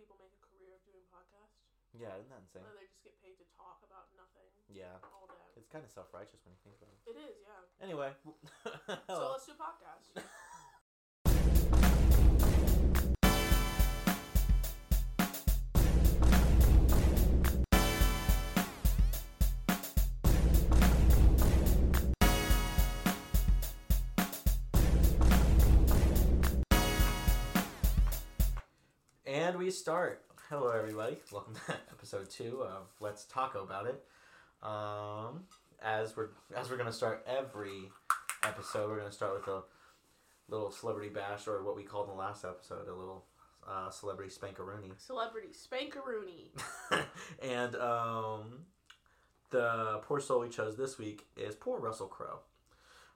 people make a career of doing podcasts? Yeah, isn't that insane? And they just get paid to talk about nothing Yeah, all day. it's kind of self-righteous when you think about it. It is, yeah. Anyway, So let's do podcasts. and we start. Hello, everybody. Welcome to episode two of Let's Talk About It. Um, as we're as we're gonna start every episode, we're gonna start with a little celebrity bash, or what we called in the last episode, a little uh, celebrity spankaroony. Celebrity Spankaroony. and um, the poor soul we chose this week is poor Russell Crowe.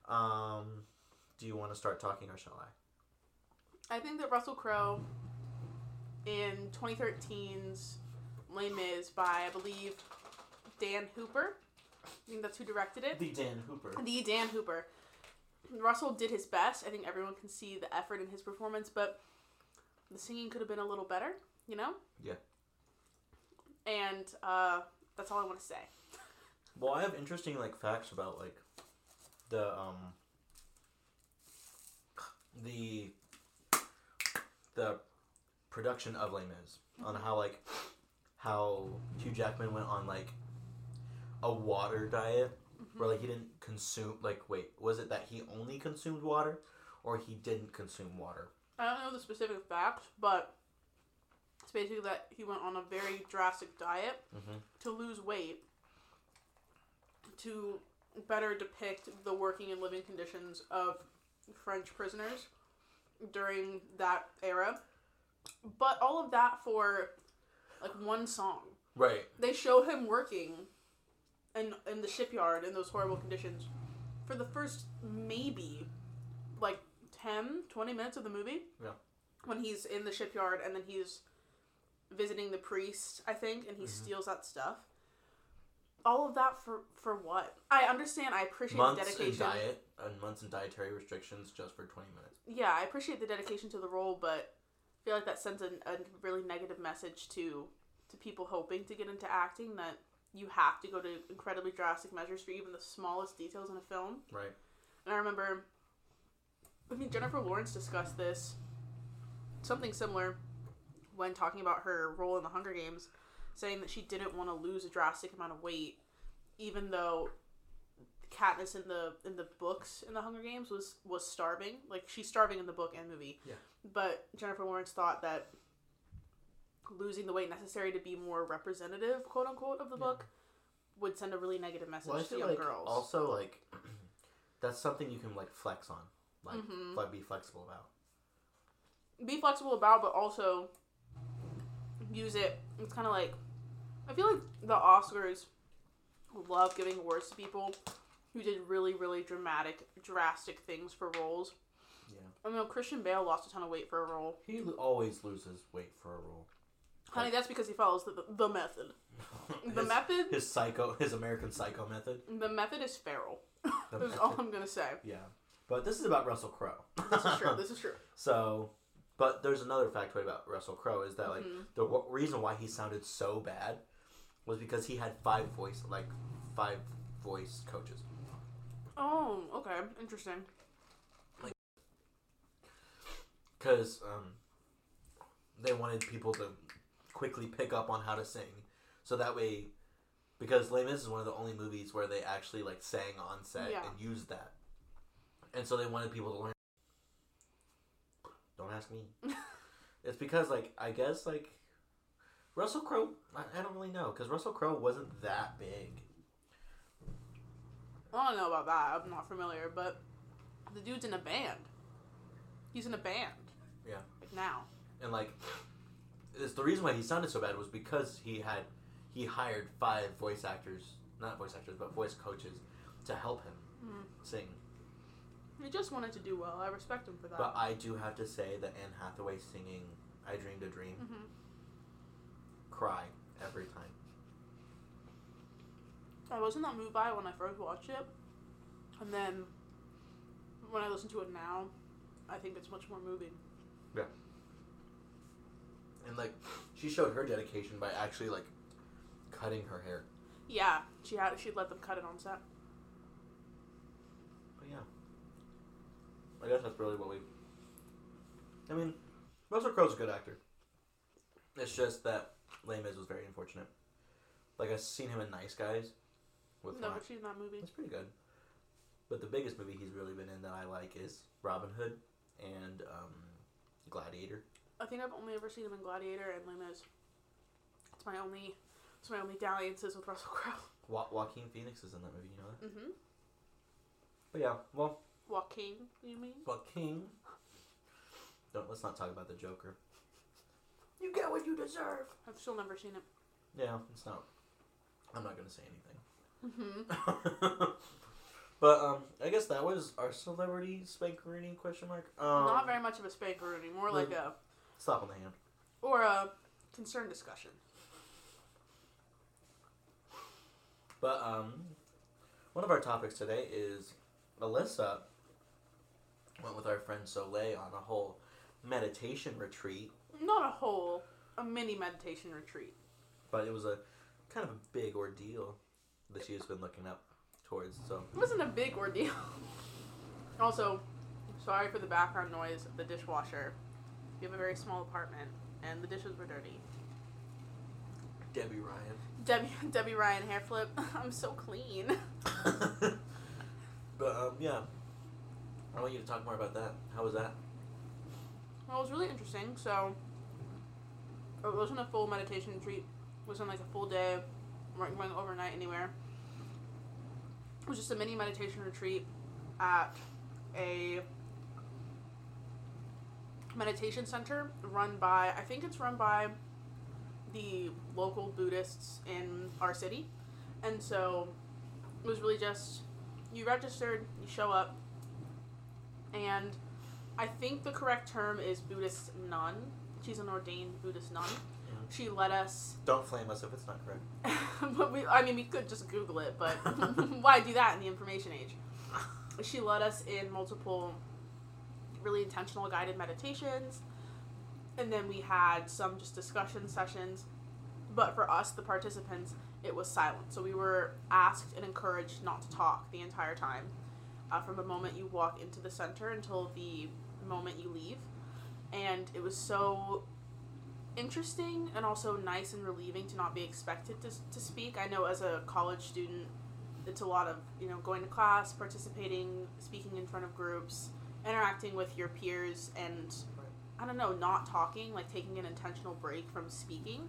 Um, do you want to start talking, or shall I? I think that Russell Crowe in 2013's Les Mis by, I believe, Dan Hooper. I think that's who directed it. The Dan Hooper. The Dan Hooper. Russell did his best. I think everyone can see the effort in his performance, but the singing could have been a little better, you know? Yeah. And uh, that's all I want to say. Well, I have interesting like facts about like the um the the production of Les Mis on how like how Hugh Jackman went on like a water diet where like he didn't consume like wait was it that he only consumed water or he didn't consume water I don't know the specific facts, but it's basically that he went on a very drastic diet Mhm. to lose weight to better depict the working and living conditions of French prisoners during that era. But all of that for like one song. right They show him working in in the shipyard in those horrible conditions for the first maybe like 10 20 minutes of the movie Yeah. when he's in the shipyard and then he's visiting the priest i think and he Mhm. steals that stuff all of that for for what i understand i appreciate the dedication months in diet and months and dietary restrictions just for 20 minutes yeah i appreciate the dedication to the role but i feel like that sends a, a really negative message to to people hoping to get into acting that you have to go to incredibly drastic measures for even the smallest details in a film. Right. And i remember i mean, jennifer lawrence discussed this something similar when talking about her role in the hunger games saying that she didn't want to lose a drastic amount of weight even though Katniss in the in the books in the Hunger Games was was starving. Like she's starving in the book and movie. Yeah. But Jennifer Lawrence thought that losing the weight necessary to be more representative, quote unquote, of the Yeah. book would send a really negative message well, to young like girls. also like that's something you can like flex on like Mhm. like be flexible about Be flexible about, but also use it. It's kind of like I feel like the Oscars love giving awards to people who did really, really dramatic, drastic things for roles. yeah I mean, Christian Bale lost a ton of weight for a role. he always loses weight for a role Honey, that's because he follows the, the, the method. The his, method, his psycho his american psycho method the method is feral. That's all. I'm gonna say. yeah but this is about russell crowe This is true. This is true. so but there's another factoid about russell crowe is that like Mhm. the w- reason why he sounded so bad was because he had five voice like five voice coaches Oh, okay, interesting. because um, they wanted people to quickly pick up on how to sing, so that way, because Les Mis is one of the only movies where they actually like sang on set Yeah. and used that, and so they wanted people to learn. Don't ask me. it's because like I guess like Russell Crowe. I, I don't really know because Russell Crowe wasn't that big. I don't know about that. I'm not familiar, but the dude's in a band. He's in a band. Yeah. Like now. and like it's the reason why he sounded so bad was because he had he hired five voice actors not voice actors but voice coaches to help him Mhm. sing He just wanted to do well. I respect him for that. but i do have to say that anne hathaway singing i dreamed a dream hmm cry every time I wasn't that moved by when I first watched it, and then when I listen to it now, I think it's much more moving. Yeah. And like she she showed her dedication by actually like cutting her hair. Yeah, she had she'd let them cut it on set. But yeah, I guess that's really what we. I mean, Russell Crowe's a good actor. It's just that Les Mis was very unfortunate. Like I've seen him in Nice Guys. With No, but she's that movie. It's pretty good. But the biggest movie he's really been in that I like is Robin Hood and um, Gladiator. I think I've only ever seen him in Gladiator and Les Mis. It's my only, it's my only dalliances with Russell Crowe. Wa- Joaquin Phoenix is in that movie, you know that? Mm-hmm. But yeah, well, Joaquin, you mean? Joaquin. Don't let's not talk about the Joker. You get what you deserve. I've still never seen it. Yeah, it's not. I'm not gonna say anything. Mm-hmm. but um, I guess that was our celebrity spankeroony question mark. Um, Not very much of a spankaroonie, more like a Stop on the hand. or a concern discussion. But um, one of our topics today is Alyssa went with our friend Soleil on a whole meditation retreat, Not a whole, a mini meditation retreat. but it was a kind of a big ordeal that she has been looking up towards. So It wasn't a big ordeal. also, sorry for the background noise of the dishwasher. We have a very small apartment, and the dishes were dirty. Debby Ryan. Debby, Debby Ryan hair flip. I'm so clean. but um, yeah, I want you to talk more about that. How was that? Well, it was really interesting. So, it wasn't a full meditation retreat. It wasn't like a full day. We weren't going overnight anywhere. It was just a mini meditation retreat at a meditation center run by, I think it's run by the local Buddhists in our city. And so, it was really just you registered, you show up, and I think the correct term is Buddhist nun. She's an ordained Buddhist nun. She let us, Don't flame us if it's not correct. but we, I mean, we could just Google it, but why do that in the information age? She led us in multiple really intentional guided meditations, and then we had some just discussion sessions. But for us, the participants, it was silent. So we were asked and encouraged not to talk the entire time uh, from the moment you walk into the center until the moment you leave. And it was so interesting and also nice and relieving to not be expected to, to speak. I know as a college student, it's a lot of, you know, going to class, participating, speaking in front of groups, interacting with your peers, and I don't know, not talking, like taking an intentional break from speaking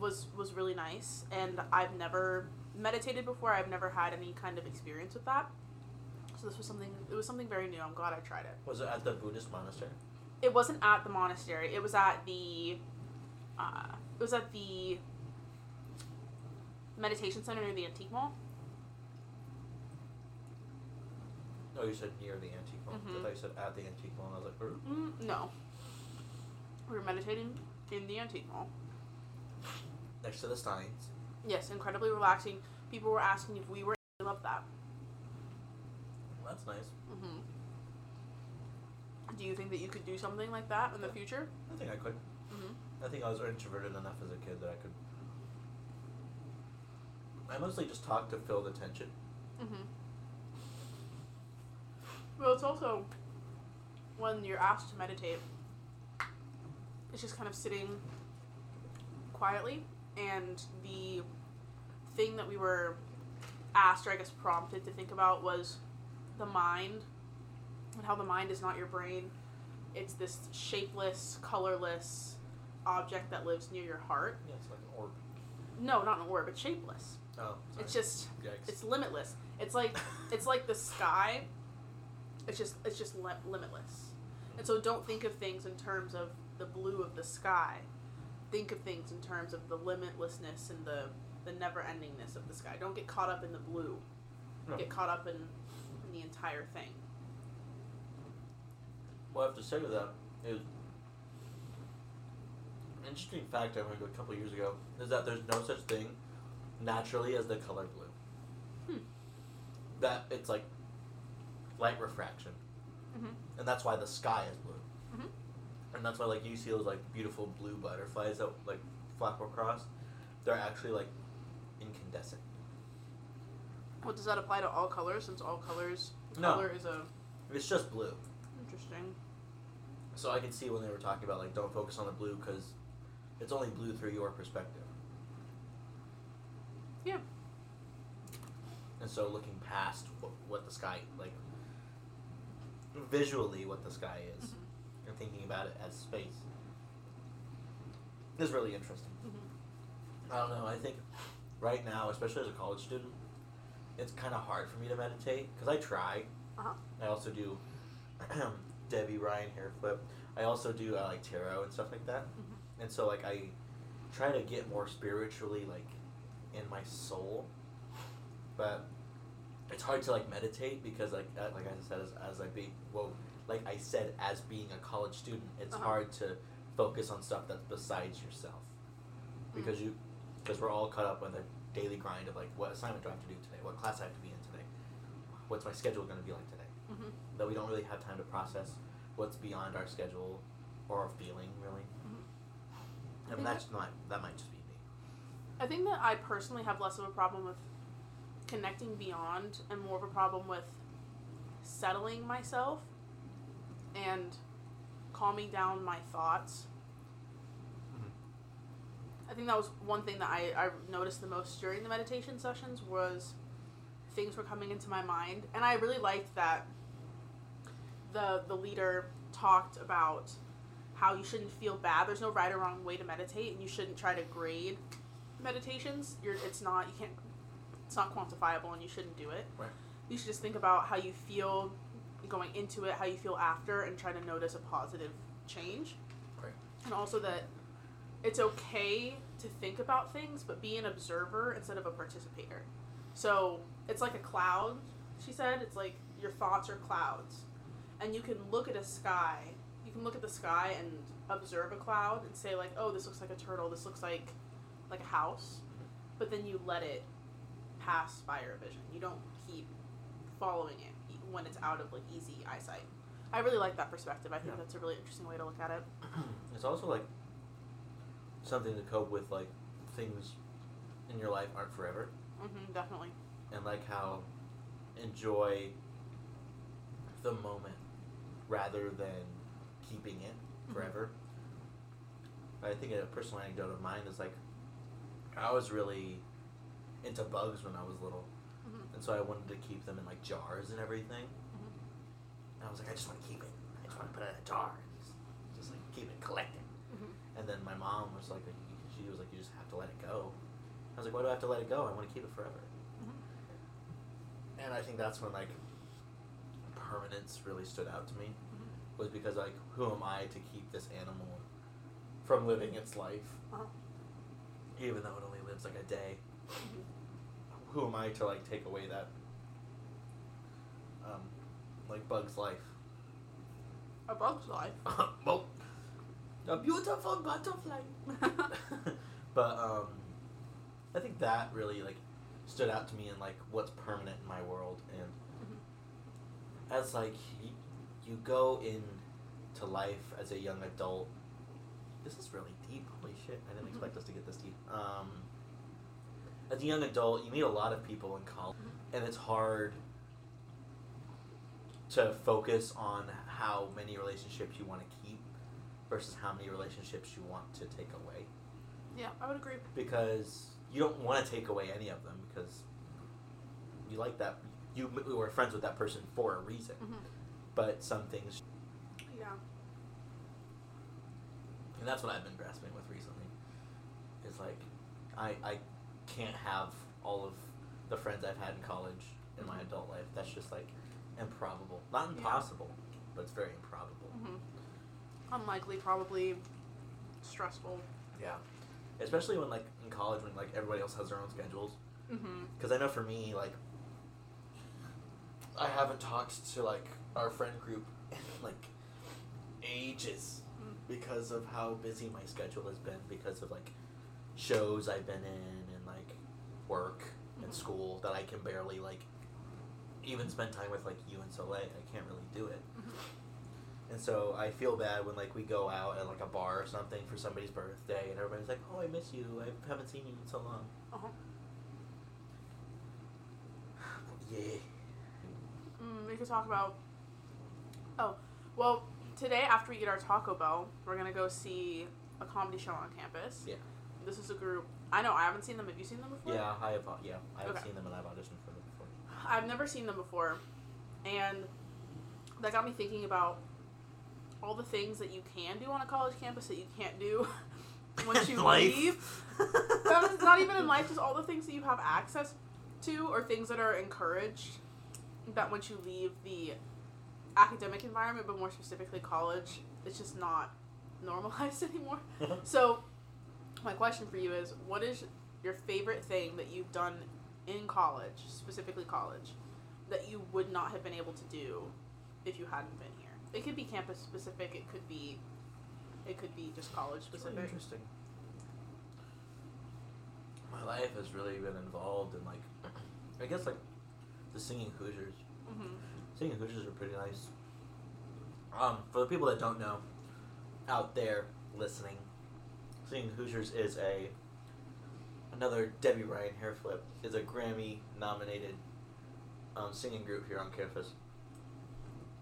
was was really nice and I've never meditated before. I've never had any kind of experience with that. So this was something it was something very new. I'm glad I tried it. Was it at the Buddhist monastery? It wasn't at the monastery. It was at the uh, it was at the meditation center near the antique mall. Oh, you said near the antique mall. I Mhm. thought you said at the antique mall. And I was like? Mm, no. We were meditating in the antique mall. next to the Steins. Yes, incredibly relaxing. People were asking if we were. I love that. Well, that's nice. hmm Do you think that you could do something like that in the future? I think I could. I think I was introverted enough as a kid that I could. I mostly just talked to fill the tension. hmm Well, it's also when you're asked to meditate, it's just kind of sitting quietly, and the thing that we were asked, or I guess prompted to think about, was the mind and how the mind is not your brain. It's this shapeless, colorless object that lives near your heart. Yeah, it's like an orb. No, not an orb. It's shapeless. Oh, sorry. It's just Yikes. it's limitless. It's like it's like the sky. It's just it's just li- limitless. And so don't think of things in terms of the blue of the sky. Think of things in terms of the limitlessness and the the never endingness of the sky. Don't get caught up in the blue. No. Get caught up in, in the entire thing. What I have to say to that is interesting fact I learned a couple years ago is that there's no such thing naturally as the color blue. Hmm. That it's like light refraction, Mhm. and that's why the sky is blue. Mhm. and that's why like you see those like beautiful blue butterflies that like flap across. They're actually like incandescent. What does that apply to all colors? Since all colors No. color is a It's just blue. interesting. So I can see when they were talking about like don't focus on the blue because it's only blue through your perspective. Yeah. And so looking past what, what the sky like visually what the sky is Mhm. and thinking about it as space is really interesting. Mhm. I don't know. I think right now, especially as a college student, it's kind of hard for me to meditate because I try. Uh-huh. I also do Debby Ryan hair flip. I also do uh, like tarot and stuff like that. Mhm. And so like I try to get more spiritually like in my soul, but it's hard to like meditate because like uh, like I said as, as I be well like I said as being a college student, it's Uh-huh. hard to focus on stuff that's besides yourself because you because we're all caught up with the daily grind of like what assignment do I have to do today, what class I have to be in today, what's my schedule going to be like today. Mhm. That we don't really have time to process what's beyond our schedule or our feeling really. And that's not that might just be me. I think that I personally have less of a problem with connecting beyond and more of a problem with settling myself and calming down my thoughts. Mhm. I think that was one thing that I, I noticed the most during the meditation sessions was things were coming into my mind and I really liked that the the leader talked about how you shouldn't feel bad. There's no right or wrong way to meditate and you shouldn't try to grade meditations. You're it's not you can't it's not quantifiable and you shouldn't do it. Right. You should just think about how you feel going into it, how you feel after and try to notice a positive change. Right. And also that it's okay to think about things but be an observer instead of a participator. So, it's like a cloud, she said. It's like your thoughts are clouds. And you can look at a sky. You can look at the sky and observe a cloud and say like, "Oh, this looks like a turtle. This looks like like a house." But then you let it pass by your vision. You don't keep following it when it's out of like easy eyesight. I really like that perspective. I think Yeah. that's a really interesting way to look at it. it's also like something to cope with like things in your life aren't forever hmm definitely. and like how enjoy the moment rather than keeping it forever. I think a personal anecdote of mine is like I was really into bugs when I was little, Mhm. and so I wanted to keep them in like jars and everything. Mhm. And I was like, I just want to keep it. I just want to put it in a jar, and just, just like keep it collecting. Mhm. And then my mom was like, she was like, you just have to let it go. I was like, why do I have to let it go? I want to keep it forever. Mhm. And I think that's when like permanence really stood out to me. Was because like who am I to keep this animal from living its life, Uh-huh. even though it only lives like a day? Who am I to like take away that um like bug's life? A bug's life. well, a beautiful butterfly. but um, I think that really like stood out to me in like what's permanent in my world, and Mhm. as like you, go into life as a young adult. This is really deep. Holy shit! I didn't Mhm. expect us to get this deep. Um, as a young adult, you meet a lot of people in college, Mhm. and it's hard to focus on how many relationships you want to keep versus how many relationships you want to take away Yeah, I would agree. because you don't want to take away any of them because you like that you were friends with that person for a reason hmm but some things Yeah. and that's what I've been grasping with recently is like I I can't have all of the friends I've had in college in my Mhm. adult life that's just like improbable not Yeah. impossible but it's very improbable hmm Unlikely, probably stressful. yeah especially when like in college when like everybody else has their own schedules Mm-hmm. because I know for me like I haven't talked to like our friend group in like ages because of how busy my schedule has been because of like shows I've been in and like work and Mhm. school that I can barely like even spend time with like you and Soleil. I can't really do it. Mhm. And so I feel bad when like we go out at like a bar or something for somebody's birthday, and everybody's like, "Oh, I miss you. I haven't seen you in so long." Uh-huh. Yeah. Mm, we could talk about. Oh, well, today after we eat our Taco Bell, we're gonna go see a comedy show on campus. Yeah. This is a group. I know I haven't seen them. Have you seen them before? Yeah, I have. uh, Yeah, I've Okay. seen them and I've auditioned for them before. I've never seen them before, and that got me thinking about all the things that you can do on a college campus that you can't do once you leave. That is not even in life, just all the things that you have access to or things that are encouraged that once you leave the academic environment, but more specifically college, it's just not normalized anymore. So, my question for you is what is your favorite thing that you've done in college, specifically college, that you would not have been able to do if you hadn't been here? It could be campus specific, it could be it could be just college It's really specific. interesting. My life has really been involved in like, I guess like, the singing Hoosiers. hmm Singing Hoosiers are pretty nice. Um, for the people that don't know, out there listening, Singing Hoosiers is a another Debby Ryan hair flip is a Grammy nominated um, singing group here on campus.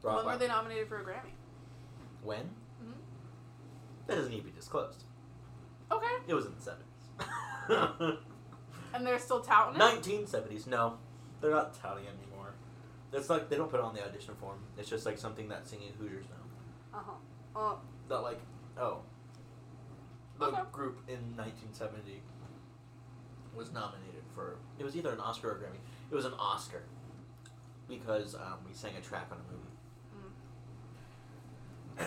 When were they nominated for a Grammy? When? Mhm. That doesn't need to be disclosed. Okay. It was in the seventies. And they're still touting it? Nineteen seventies. No, they're not touting anymore. It's like they don't put it on the audition form. It's just like something that singing Hoosiers know. Uh-huh. Uh, That like oh, the Okay. group in nineteen seventy was nominated for. It was either an Oscar or a Grammy. It was an Oscar because um, we sang a track on a movie.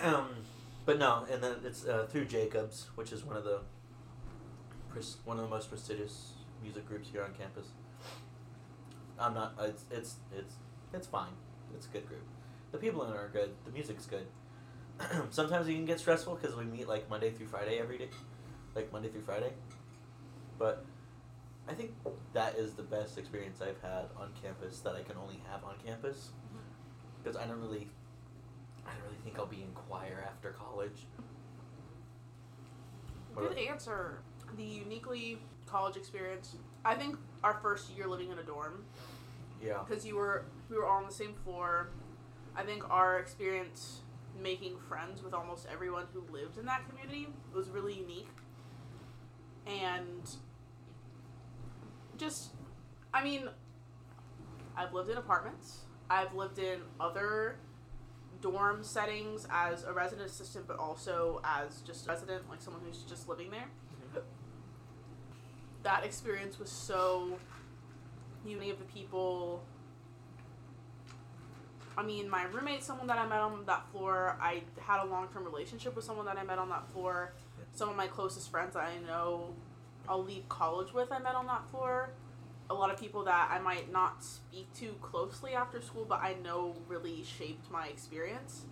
Um, but no, and then it's uh, through Jacobs, which is one of the pres- one of the most prestigious music groups here on campus. I'm not. uh, It's it's it's it's fine. It's a good group. The people in it are good. The music's good. Sometimes it can get stressful because we meet like Monday through Friday every day, like Monday through Friday. But I think that is the best experience I've had on campus that I can only have on campus mm-hmm. because I don't really, I don't really think I'll be in choir after college. What Good about- answer. The uniquely college experience. I think our first year living in a dorm, Yeah. because you were we were all on the same floor. I think our experience making friends with almost everyone who lived in that community was really unique. And just, I mean, I've lived in apartments. I've lived in other dorm settings as a resident assistant, but also as just a resident, like someone who's just living there. Mm-hmm. That experience was so unique of the people. I mean, my roommate, someone that I met on that floor. I had a long term relationship with someone that I met on that floor. Some of my closest friends that I know I'll leave college with, I met on that floor. A lot of people that I might not speak to closely after school, but I know really shaped my experience.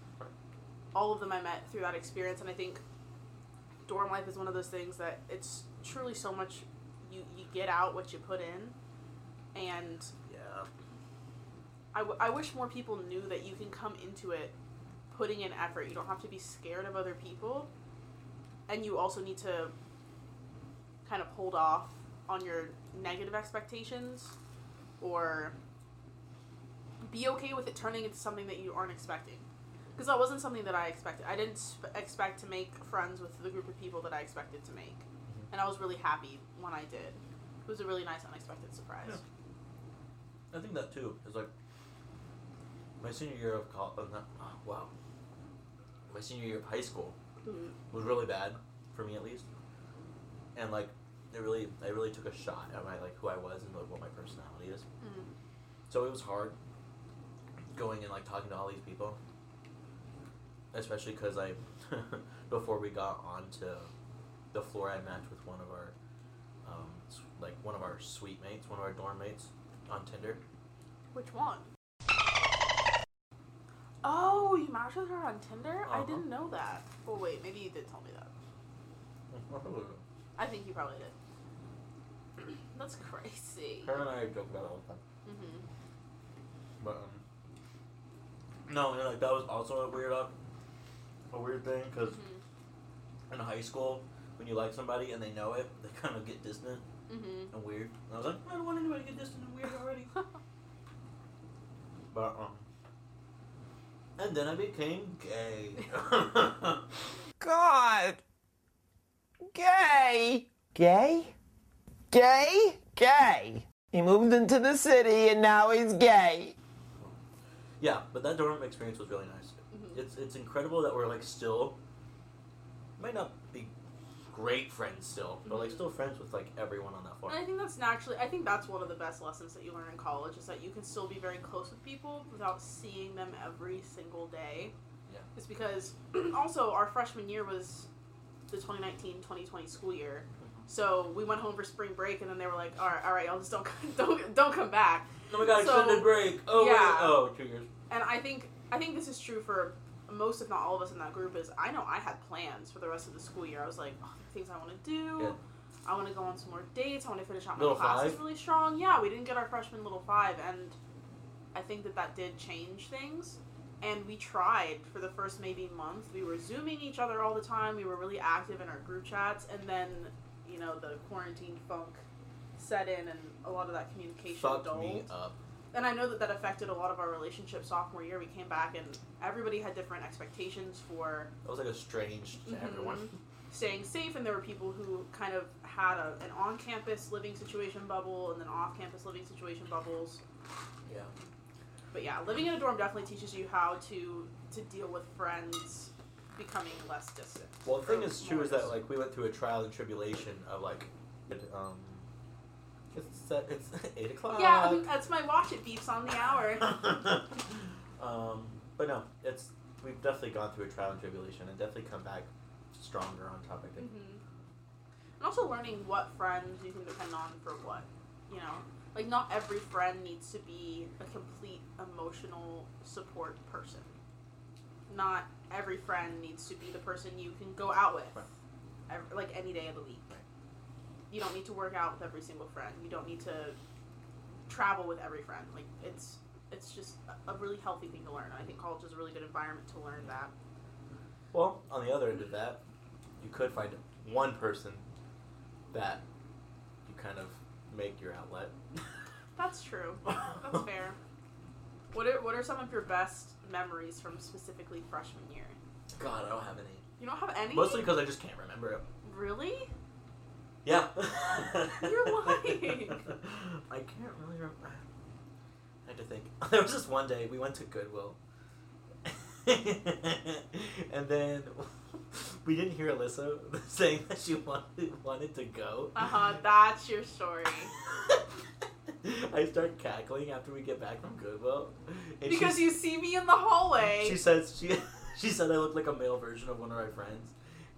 All of them I met through that experience, and I think dorm life is one of those things that it's truly so much you, you get out what you put in. And. I, w- I wish more people knew that you can come into it putting in effort. You don't have to be scared of other people. And you also need to kind of hold off on your negative expectations or be okay with it turning into something that you aren't expecting. Because that wasn't something that I expected. I didn't sp- expect to make friends with the group of people that I expected to make. Mm-hmm. And I was really happy when I did. It was a really nice, unexpected surprise. Yeah. I think that too is like my senior year of college. Uh, not, oh, wow. My senior year of high school Mhm. was really bad for me at least, and like it really, I really took a shot at my like who I was and like what my personality is. Mhm. So it was hard going and like talking to all these people, especially because I before we got onto the floor, I matched with one of our um, like one of our suite mates, one of our dorm mates on Tinder. Which one? Oh, you matched with her on Tinder? I Uh-huh. didn't know that. Oh wait, maybe you did tell me that. I think you probably did. That's crazy. Her and I joke about it all the time. hmm But um, no, and like that was also a weird up a weird thing because Mhm. in high school, when you like somebody and they know it, they kind of get distant Mhm. and weird. And I was like, I don't want anybody to get distant and weird already. but um, and then I became gay. God. Gay. Gay? Gay? Gay. He moved into the city and now he's gay. yeah, but that dorm experience was really nice. Mhm. It's it's incredible that we're like still might not be great friends still, but like Mhm. still friends with like everyone on that floor. And I think that's naturally. I think that's one of the best lessons that you learn in college is that you can still be very close with people without seeing them every single day. Yeah. It's because also our freshman year was the 2019-2020 school year, so we went home for spring break, and then they were like, "All right, all right, y'all just don't don't don't come back." Oh my god, So- extended break. Oh yeah. wait, oh two years. And I think I think this is true for most, if not all of us in that group. Is I know I had plans for the rest of the school year. I was like, oh, things I want to do. Yeah. I want to go on some more dates. I want to finish out my Little classes five? really strong. Yeah, we didn't get our freshman little five, and I think that that did change things. And we tried for the first maybe month. We were zooming each other all the time. We were really active in our group chats, and then you know the quarantine funk set in, and a lot of that communication Fucked dulled me up. and I know that that affected a lot of our relationships sophomore year. We came back and everybody had different expectations for It was like a strange to Mhm. everyone. Staying safe, and there were people who kind of had a, an on-campus living situation bubble and then off-campus living situation bubbles. Yeah. But yeah, living in a dorm definitely teaches you how to to deal with friends becoming less distant. Well, the thing is too is that like we went through a trial and tribulation of like, um, it's set, it's eight o'clock. yeah, that's my watch. It beeps on the hour. um, but no, it's we've definitely gone through a trial and tribulation and definitely come back stronger on top. I think. hmm And also learning what friends you can depend on for what. You know, like not every friend needs to be a complete emotional support person. Not every friend needs to be the person you can go out with, Right. ev- like any day of the week. Right. You don't need to work out with every single friend. You don't need to travel with every friend. Like it's it's just a really healthy thing to learn. I think college is a really good environment to learn that. Well, on the other end of that, you could find one person that you kind of make your outlet. That's true. That's fair. What are what are some of your best memories from specifically freshman year? God, I don't have any. You don't have any? Mostly because I just can't remember it. Really? Yeah. You're lying. I can't really remember. I had to think. There was just one day we went to Goodwill. and then we didn't hear Alyssa saying that she wanted wanted to go. Uh huh. That's your story. I start cackling after we get back from Goodwill. And Because you see me in the hallway. she says she she said I look like a male version of one of my friends,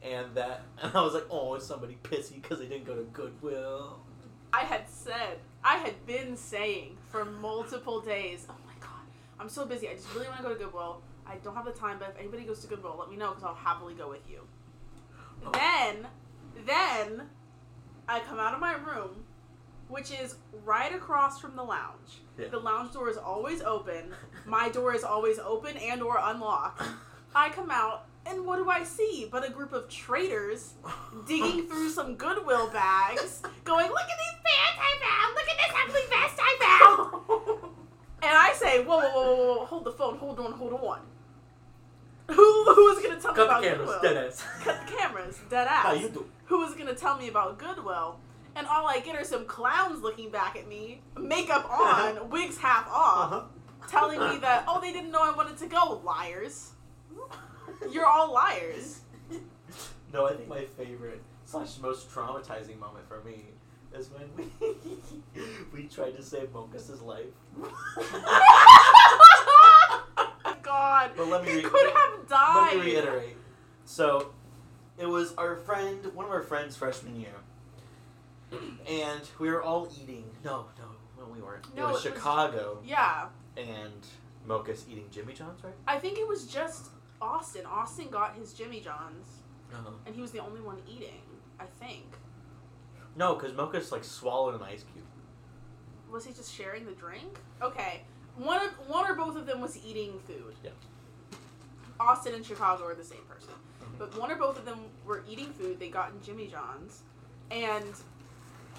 and that and I was like, oh, is somebody pissy because they didn't go to Goodwill? I had said, I had been saying for multiple days, oh my god, I'm so busy. I just really want to go to Goodwill. I don't have the time, but if anybody goes to Goodwill, let me know because I'll happily go with you. Oh. Then, then, I come out of my room, which is right across from the lounge. Yeah. The lounge door is always open. My door is always open and or unlocked. I come out, and what do I see but a group of traitors digging through some Goodwill bags, going, "Look at these pants I found! Look at this ugly vest I found!" And I say, "Whoa, whoa, whoa, whoa, whoa! Hold the phone! Hold on! Hold on!" Who who was gonna tell me about the cameras, Goodwill? deadass. Cut the cameras, dead ass. How you do? Who was gonna tell me about Goodwill? And all I get are some clowns looking back at me, makeup on, wigs half off, Uh-huh. telling me that oh they didn't know I wanted to go. Liars! You're all liars. No, I think my favorite slash most traumatizing moment for me is when we we tried to save Mocus's life. God, But let me he re- could have died. Let me reiterate. So, it was our friend, one of our friends freshman year, and we were all eating. No, no, no, we weren't. No, it was it was- Chicago, Yeah, and Mocus eating Jimmy John's, right? I think it was just Austin. Austin got his Jimmy Johns, Uh-huh. and he was the only one eating. I think. No, because Mocus like swallowed an ice cube. Was he just sharing the drink? Okay. One, of, one or both of them was eating food. Yeah. Austin and Chicago are the same person. Mm-hmm. But one or both of them were eating food. They got in Jimmy John's, and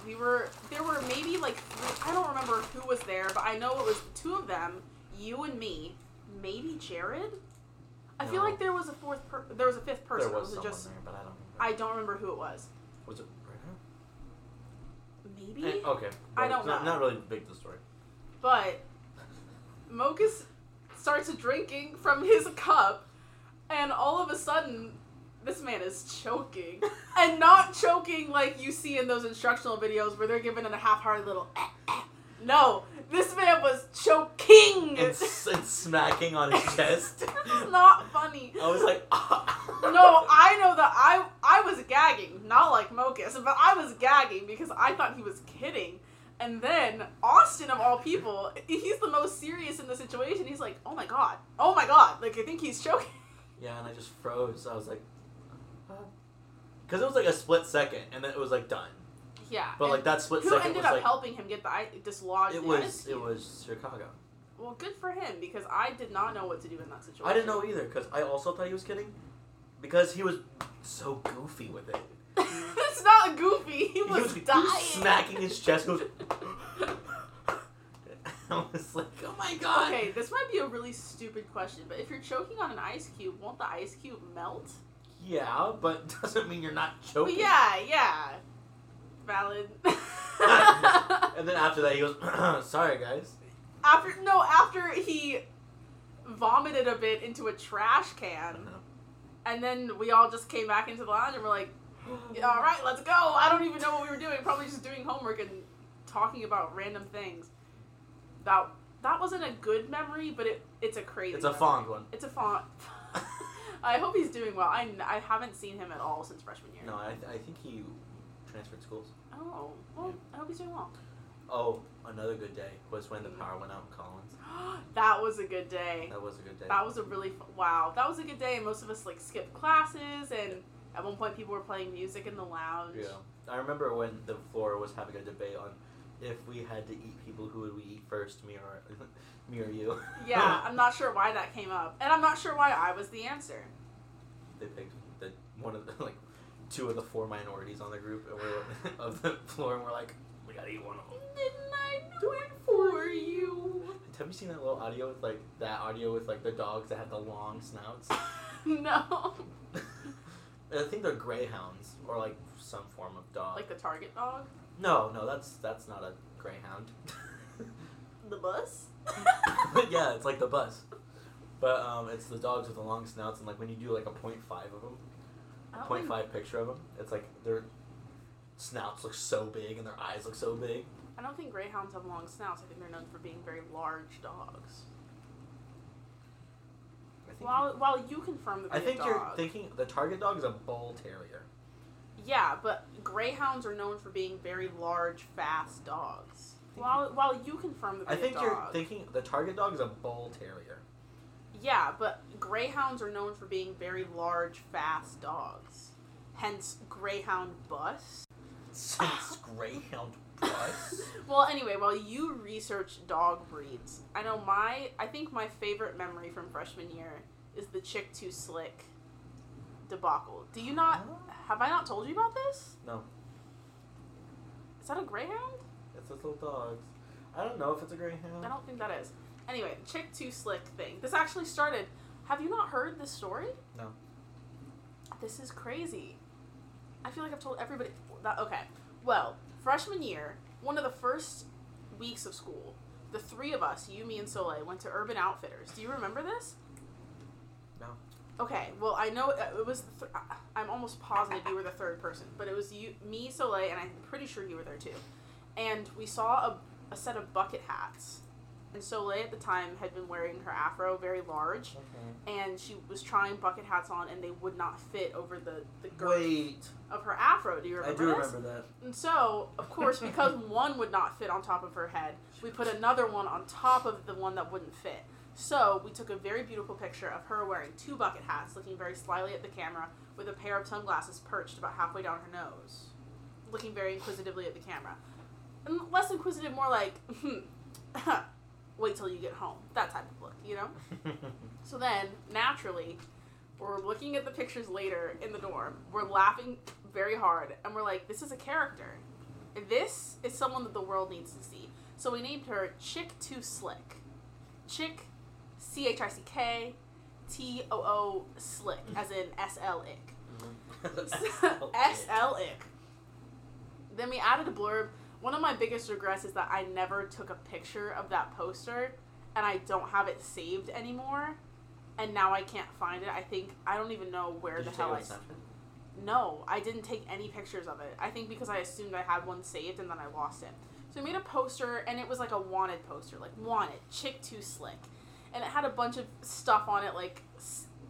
we were there were maybe like three. I don't remember who was there, but I know it was two of them, you and me, maybe Jared. I feel like there was a fourth. Per- there was a fifth person. there was it just there, but I don't. Remember. I don't remember who it was. was it Maybe. right now? Maybe Okay. I don't it's not, know. Not really big the story. But Mokus starts drinking from his cup, and all of a sudden, this man is choking. and not choking like you see in those instructional videos where they're giving it a half hearted little eh, eh. No, this man was choking! And, s- and smacking on his chest. is not funny. I was like, No, I know that I I was gagging, not like Mokus, but I was gagging because I thought he was kidding. And then Austin, of all people, he's the most serious in the situation. He's like, "Oh my god, oh my god!" Like I think he's choking. Yeah, and I just froze. I was like, uh, because it was like a split second, and then it was like done. Yeah. But like that split who second ended was up like helping him get the i- dislodged? it the was ice it cube? was Chicago. Well, good for him because I did not know what to do in that situation. I didn't know either because I also thought he was kidding, because he was so goofy with it. it's not goofy. He was, he was, he dying. was smacking his chest. Goes. I was like, oh my god. Okay, this might be a really stupid question, but if you're choking on an ice cube, won't the ice cube melt? Yeah, but doesn't mean you're not choking. yeah, yeah. Valid. And then after that, he goes, "Sorry, guys." after no, after he vomited a bit into a trash can, uh-huh. and then we all just came back into the lounge and we're like, "Yeah, "All right, let's go." I don't even know what we were doing. Probably just doing homework and talking about random things. That that wasn't a good memory, but it it's a crazy. It's a memory. fond one. It's a font. I hope he's doing well. I, I haven't seen him at all since freshman year. No, I, I think he transferred schools. Oh, well, I hope he's doing well. Oh, another good day was when the mm. power went out in Collins. that was a good day. That was a good day. That was a really wow. That was a good day, and most of us like skipped classes, and at one point people were playing music in the lounge. Yeah. I remember when the floor was having a debate on if we had to eat people, who would we eat first, me or me or you? Yeah, I'm not sure why that came up, and I'm not sure why I was the answer. they picked the one of the like two of the four minorities on the group and we're of the floor, and we're like, we gotta eat one of them. Didn't I do it for you? Have you seen that little audio with like that audio with like the dogs that have the long snouts? no, I think they're greyhounds or like some form of dog. like the Target dog, no, no, that's that's not a greyhound. the bus. yeah, it's like the bus. But um, it's the dogs with the long snouts, and like when you do like a point five of them, a think- five picture of them, it's like their snouts look so big and their eyes look so big. I don't think greyhounds have long snouts. I think they're known for being very large dogs. While while you confirm that I think a you're thinking the target dog is a bull terrier. Yeah, but greyhounds are known for being very large, fast dogs. While while you confirm the I think a you're thinking the target dog is a bull terrier. Yeah, but greyhounds are known for being very large, fast dogs. Hence, greyhound bus. Since greyhound bus. Well, anyway, while you research dog breeds, I know my I think my favorite memory from freshman year is the chick too slick debacle. Do you not oh. Have I not told you about this? No, Is that a greyhound? it's those little dogs. I don't know if it's a greyhound. I don't think that is. Anyway, the chick too slick thing. This actually started. Have you not heard this story? No. This is crazy. I feel like I've told everybody that. Okay. Well, freshman year, one of the first weeks of school, the three of us, you, me, and Soleil, went to Urban Outfitters. Do you remember this? Okay. Well, I know it it was. Th- I- I'm almost positive you were the third person, but it was you, me, Soleil, and I'm pretty sure you were there too. And we saw a, a set of bucket hats. And Soleil at the time had been wearing her afro very large, mm-hmm. and she was trying bucket hats on, and they would not fit over the the girth Wait, of her afro. Do you remember? I do this? remember that. And so, of course, because one would not fit on top of her head, we put another one on top of the one that wouldn't fit. So we took a very beautiful picture of her wearing two bucket hats, looking very slyly at the camera, with a pair of sunglasses perched about halfway down her nose, looking very inquisitively at the camera. And less inquisitive, more like, "Hmm, wait till you get home. That type of look, you know? So then, naturally, we're looking at the pictures later in the dorm. We're laughing very hard, and we're like, this is a character. This is someone that the world needs to see. So we named her Chick Too Slick. Chick, C H I C K, T O O Slick, as in S L Ick. S L Ick. Then we added a blurb. One of my biggest regrets is that I never took a picture of that poster, and I don't have it saved anymore. And now I can't find it. I think I don't even know where Did the hell I. No, I didn't take any pictures of it. I think because I assumed I had one saved and then I lost it. So we made a poster and it was like a wanted poster, like wanted, chick too slick. And it had a bunch of stuff on it like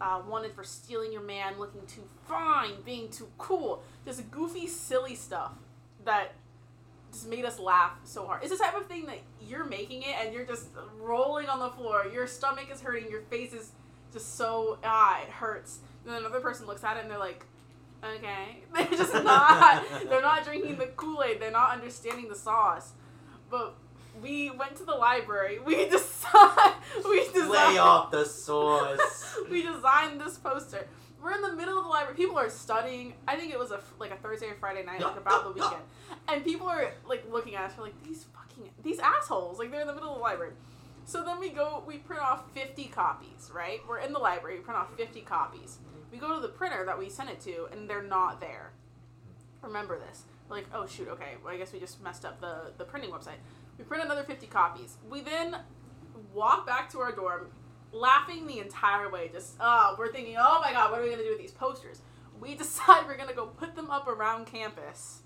uh, wanted for stealing your man, looking too fine, being too cool. Just goofy, silly stuff that just made us laugh so hard. It's the type of thing that you're making it and you're just rolling on the floor. Your stomach is hurting, your face is just so, ah, it hurts. And then another person looks at it and they're like, okay. They're just not. they're not drinking the Kool Aid. They're not understanding the sauce. But we went to the library. We decided. We designed. Lay off the sauce. we designed this poster. We're in the middle of the library. People are studying. I think it was a like a Thursday or Friday night, like about the weekend, and people are like looking at us. We're like these fucking these assholes. Like they're in the middle of the library. So then we go. We print off fifty copies. Right. We're in the library. We print off fifty copies. We go to the printer that we sent it to, and they're not there. Remember this. We're like, oh shoot, okay. Well, I guess we just messed up the the printing website. We print another fifty copies. We then walk back to our dorm, laughing the entire way. Just, uh, we're thinking, oh my god, what are we gonna do with these posters? We decide we're gonna go put them up around campus.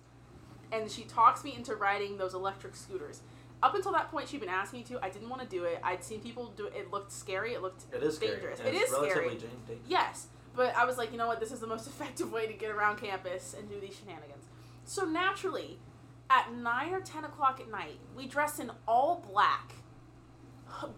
And she talks me into riding those electric scooters. Up until that point, she'd been asking me to. I didn't want to do it. I'd seen people do it. It looked scary. It looked It is dangerous. and It is scary. dangerous. Yes, but I was like, you know what? This is the most effective way to get around campus and do these shenanigans. So naturally, at nine or ten o'clock at night, we dress in all black.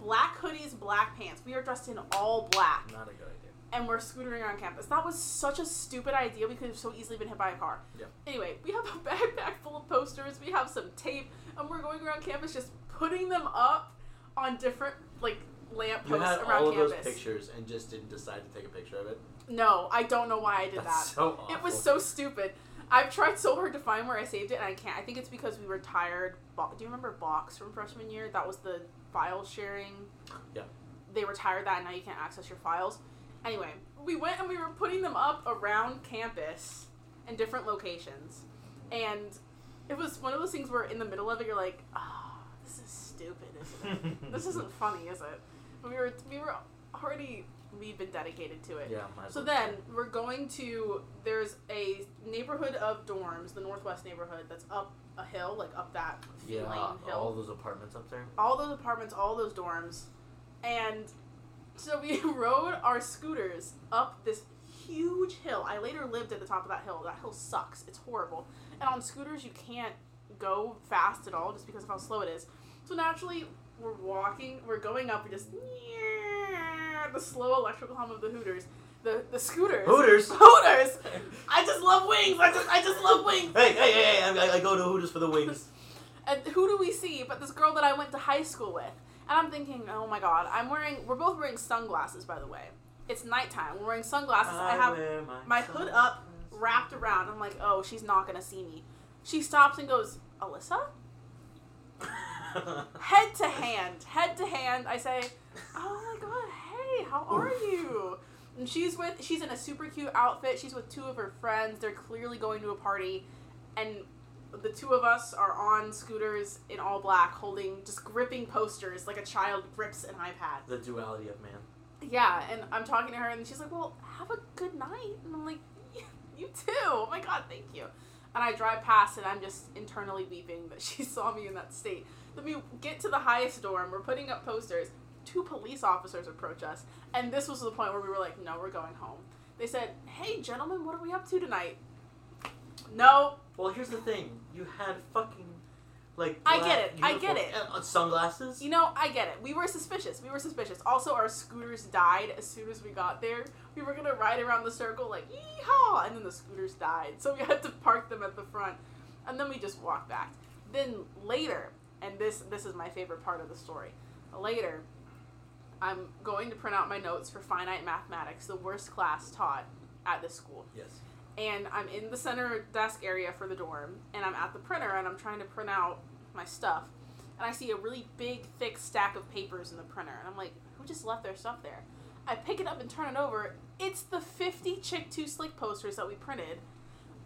Black hoodies, black pants. We are dressed in all black, Not a good idea. and we're scootering around campus. That was such a stupid idea. We could have so easily been hit by a car. Yeah. Anyway, we have a backpack full of posters. We have some tape, and we're going around campus just putting them up on different like lamp You posts had around all of campus. those pictures and just didn't decide to take a picture of it. No, I don't know why I did That's that. so awful. It was so stupid. I've tried so hard to find where I saved it, and I can't. I think it's because we were tired. Bo- Do you remember Box from freshman year? That was the file sharing. Yeah. They retired that, and now you can't access your files. Anyway, we went and we were putting them up around campus in different locations, and it was one of those things where in the middle of it, you're like, "Oh, this is stupid, isn't it? this isn't funny, is it?" But we were we were already we've been dedicated to it. Yeah. So well. then we're going to there's a neighborhood of dorms, the northwest neighborhood that's up a hill, like up that Yeah, lane hill. all those apartments up there. All those apartments, all those dorms, and so we rode our scooters up this huge hill. I later lived at the top of that hill. That hill sucks. It's horrible. And on scooters, you can't go fast at all just because of how slow it is. So naturally, we're walking, we're going up, we just the slow electrical hum of the Hooters, the the scooters. Hooters. Hooters. I just love wings. I just I just love wings. Hey, hey, hey! hey, I, I go to Hooters for the wings. And who do we see but this girl that I went to high school with? And I'm thinking, oh my god, I'm wearing. We're both wearing sunglasses, by the way. It's nighttime. We're wearing sunglasses. I have wear my hood up, wrapped around. I'm like, oh, she's not gonna see me. She stops and goes, Alyssa. Head to hand, head to hand. I say, oh my god, how are you? And she's with. She's in a super cute outfit. She's with two of her friends. They're clearly going to a party, and the two of us are on scooters in all black, holding just gripping posters like a child grips an iPad. the duality of man. Yeah, and I'm talking to her, and she's like, "Well, have a good night." And I'm like, "You too." Oh my god, thank you. And I drive past, and I'm just internally weeping that she saw me in that state. Then we get to the highest dorm. We're putting up posters. Two police officers approach us, and this was the point where we were like, "No, we're going home." They said, "Hey, gentlemen, what are we up to tonight?" No, Well, here's the thing. You had fucking like. I get it, I get it. uh, sunglasses. You know, I get it. We were suspicious. We were suspicious. Also, our scooters died as soon as we got there. We were gonna ride around the circle like yeehaw, and then the scooters died, so we had to park them at the front, and then we just walked back. Then later, and this this is my favorite part of the story. Later, I'm going to print out my notes for finite mathematics, the worst class taught at this school. Yes. And I'm in the center desk area for the dorm, and I'm at the printer, and I'm trying to print out my stuff. And I see a really big, thick stack of papers in the printer, and I'm like, who just left their stuff there? I pick it up and turn it over. It's the 50 Chick 2 Slick posters that we printed.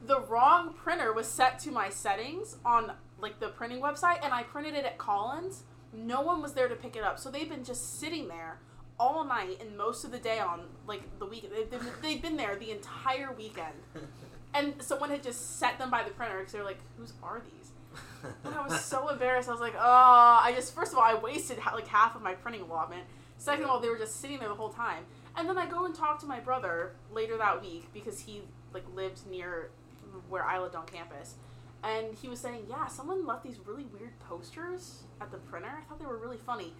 The wrong printer was set to my settings on like the printing website, and I printed it at Collins. No one was there to pick it up, so they've been just sitting there all night and most of the day on like the week. They've been, they've been there the entire weekend, and someone had just set them by the printer because they're like, "Whose are these?" And I was so embarrassed. I was like, "Oh!" I just first of all, I wasted like half of my printing allotment. Second of all, they were just sitting there the whole time. And then I go and talk to my brother later that week because he like lived near where I lived on campus. And he was saying, "Yeah, someone left these really weird posters at the printer. I thought they were really funny."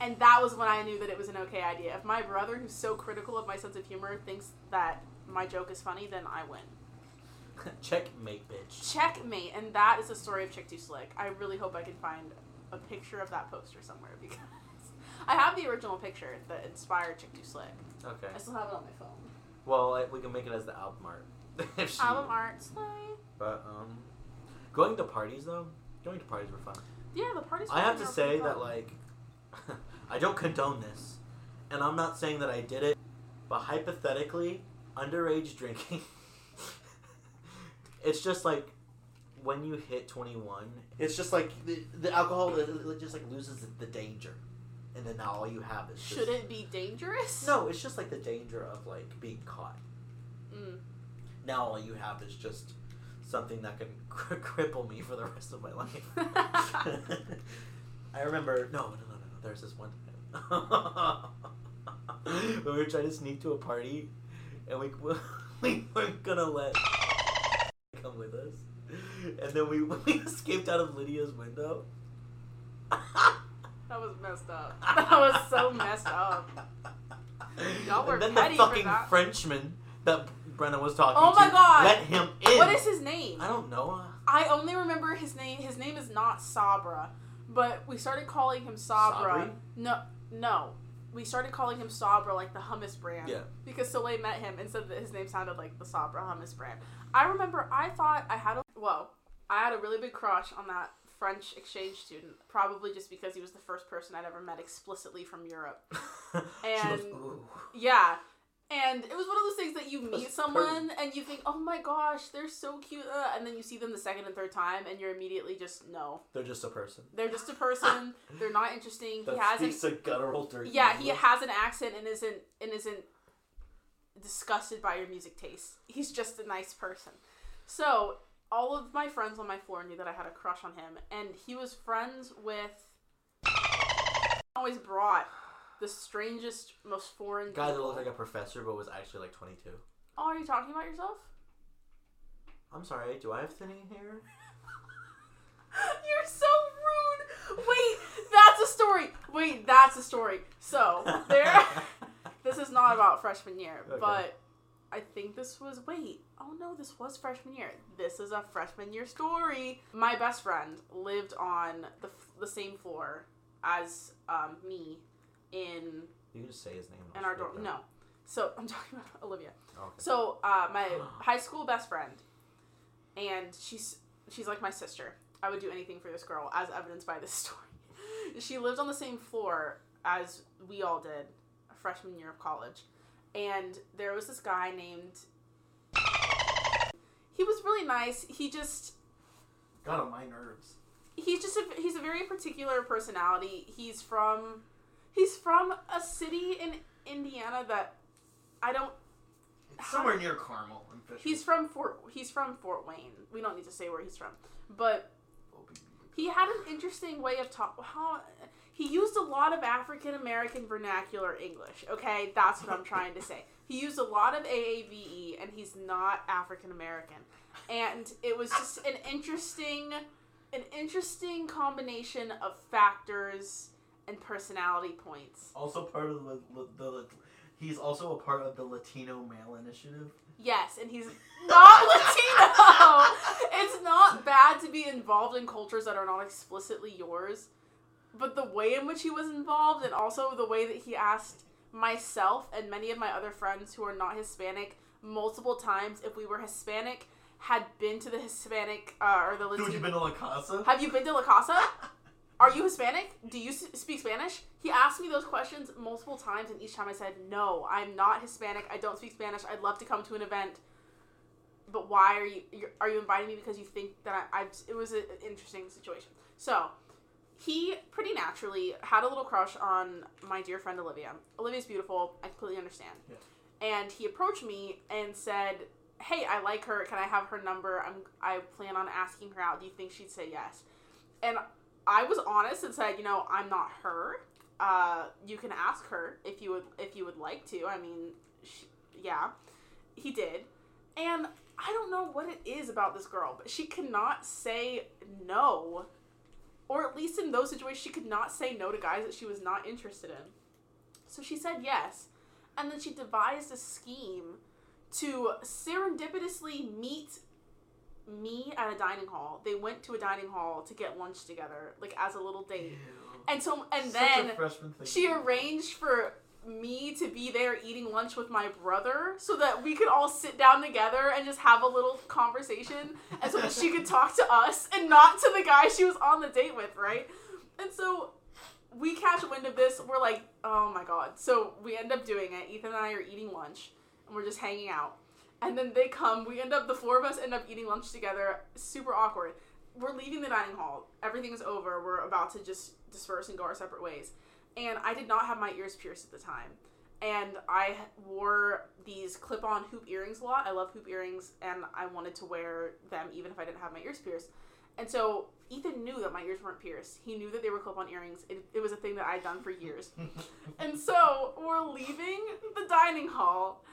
And that was when I knew that it was an okay idea. If my brother, who's so critical of my sense of humor, thinks that my joke is funny, then I win. Checkmate, bitch. Checkmate, and that is the story of Chick Too Slick. I really hope I can find a picture of that poster somewhere because I have the original picture that inspired Chick Too Slick. Okay. I still have it on my phone. Well, we can make it as the album art. Album art, slay. But um, going to parties though, going to parties were fun. Yeah, the parties. I have to say that like, I don't condone this, and I'm not saying that I did it, but hypothetically, underage drinking. it's just like when you hit 21, it's just like the, the alcohol it, it just like loses the danger, and then now all you have is just, should it be dangerous? No, it's just like the danger of like being caught. Mm. Now all you have is just something that can cr- cripple me for the rest of my life. I remember no, no, no, no, no. There's this one time when we were trying to sneak to a party, and we we weren't gonna let come with us, and then we we escaped out of Lydia's window. That was messed up. That was so messed up. Y'all were and then petty the for fucking that. Frenchman that Brenna was talking Oh to my God. let him in. What is his name? I don't know. I only remember his name. His name is not Sabra, but we started calling him Sabra. Sabri? No, no, we started calling him Sabra like the hummus brand. Yeah. Because Soleil met him and said that his name sounded like the Sabra hummus brand. I remember I thought I had a well, I had a really big crush on that French exchange student, probably just because he was the first person I'd ever met explicitly from Europe. And- "Ooh." Yeah. And it was one of those things that you meet someone and you think, oh my gosh, they're so cute. Uh, and then you see them the second and third time and you're immediately just, no. They're just a person. They're just a person. they're not interesting. That he hasn't. speaks a guttural dirty. Yeah, he has an accent and isn't and isn't disgusted by your music taste. He's just a nice person. So all of my friends on my floor knew that I had a crush on him, and he was friends with. Always brought the strangest, most foreign guy that looked like a professor but was actually like 22. Oh, are you talking about yourself? I'm sorry. Do I have thinning hair? You're so rude. Wait, that's a story. Wait, that's a story. So there. this is not about freshman year, Okay. but I think this was. Wait, oh no, this was freshman year. This is a freshman year story. My best friend lived on the the same floor as um, me in You can just say his name. and in our dorm. No, so I'm talking about Olivia. Oh, okay. So uh, my high school best friend, and she's she's like my sister. I would do anything for this girl, as evidenced by this story. she lived on the same floor as we all did, a freshman year of college, and there was this guy named. He was really nice. He just Got on my nerves. he's just a he's a very particular personality. He's from he's from a city in Indiana that I don't It's somewhere near Carmel Fisher. He's from Fort. He's from Fort Wayne. We don't need to say where he's from, but he had an interesting way of talk. How he used a lot of African American vernacular English. Okay, that's what I'm trying to say. He used a lot of AAVE, and he's not African American. And it was just an interesting, an interesting combination of factors and personality points. also part of the, the, the. He's also a part of the Latino Male Initiative. Yes, and he's not Latino. it's not bad to be involved in cultures that are not explicitly yours, but the way in which he was involved and also the way that he asked myself and many of my other friends who are not Hispanic multiple times if we were Hispanic, had been to the Hispanic uh, or the Dude, Latino. you been to La Casa? Have you been to La Casa? Are you Hispanic? Do you speak Spanish? He asked me those questions multiple times, and each time I said, No, I'm not Hispanic. I don't speak Spanish. I'd love to come to an event. But why are you are you inviting me because you think that I, I it was an interesting situation. So he pretty naturally had a little crush on my dear friend Olivia. Olivia's beautiful. I completely understand. Yeah. And he approached me and said, "Hey, I like her. Can I have her number? I'm I plan on asking her out. Do you think she'd say yes?" And I was honest and said, "You know, I'm not her. Uh, you can ask her if you would if you would like to. I mean, she, yeah." He did. And I don't know what it is about this girl, but she cannot say no. Or at least in those situations, she could not say no to guys that she was not interested in. So she said yes. And then she devised a scheme to serendipitously meet me at a dining hall. They went to a dining hall to get lunch together, like as a little date. And so, and Such then a freshman thing. she arranged for me to be there eating lunch with my brother so that we could all sit down together and just have a little conversation and so that she could talk to us and not to the guy she was on the date with, right? And so we catch wind of this. We're like, oh my god. So we end up doing it. Ethan and I are eating lunch and we're just hanging out. And then they come. We end up, the four of us end up eating lunch together. Super awkward. We're leaving the dining hall. Everything's over. We're about to just disperse and go our separate ways. And I did not have my ears pierced at the time. And I wore these clip on hoop earrings a lot. I love hoop earrings and I wanted to wear them even if I didn't have my ears pierced. And so Ethan knew that my ears weren't pierced. He knew that they were clip on earrings. It, it was a thing that I'd done for years. And so we're leaving the dining hall,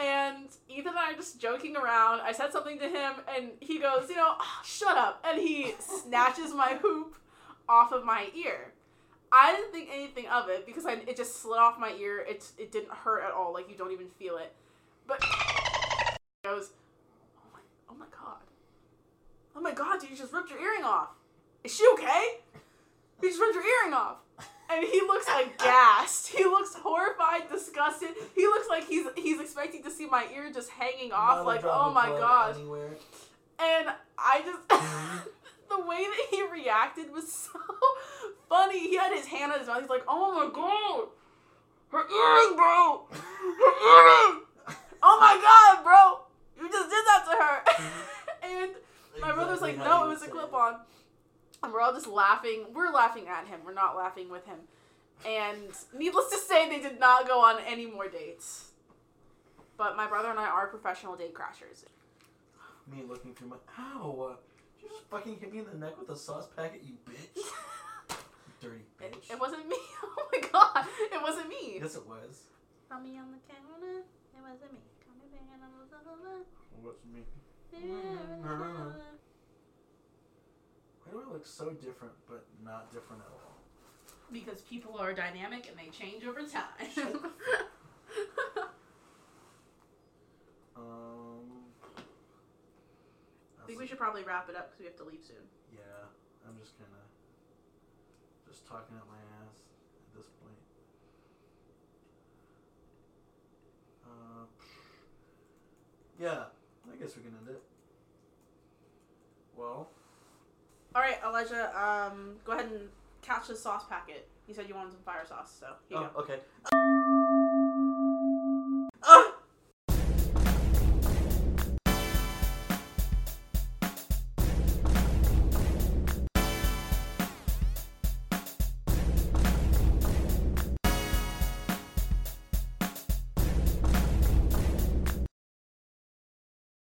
and Ethan and I are just joking around. I said something to him, and he goes, You know, "Ah, shut up. And he snatches my hoop off of my ear. I didn't think anything of it because I, it just slid off my ear. It, it didn't hurt at all. Like, you don't even feel it. But he goes, Oh my, oh my god. Oh my god, dude, you just ripped your earring off. Is she okay? You just ripped your earring off. And he looks aghast. He looks horrified, disgusted. He looks like he's he's expecting to see my ear just hanging off. Not like, oh my gosh. Anywhere. And I just the way that he reacted was so funny. He had his hand on his mouth. He's like, "Oh my god, her earring, bro, her earring! Oh my god, bro, you just did that to her." and my brother's like, "No, it was a clip on." And we're all just laughing. We're laughing at him. We're not laughing with him. And needless to say, they did not go on any more dates. But my brother and I are professional date crashers. Me looking through my. Ow! Uh, you just fucking hit me in the neck with a sauce packet, you bitch? Dirty It, bitch. it wasn't me. Oh my god. It wasn't me. Yes, it was. Saw me on the counter. It wasn't me. Got me banging on the sofa. What's me? Yeah. Why do I look so different, but not different at all? Because people are dynamic and they change over time. Um. I think we should probably wrap it up because we have to leave soon. Yeah, I'm just kind of just talking at my ass at this point. Uh, yeah, I guess we can end it. Well, all right, Elijah. Um, go ahead and catch the sauce packet. You said you wanted some fire sauce, so here you oh, go. okay. Uh,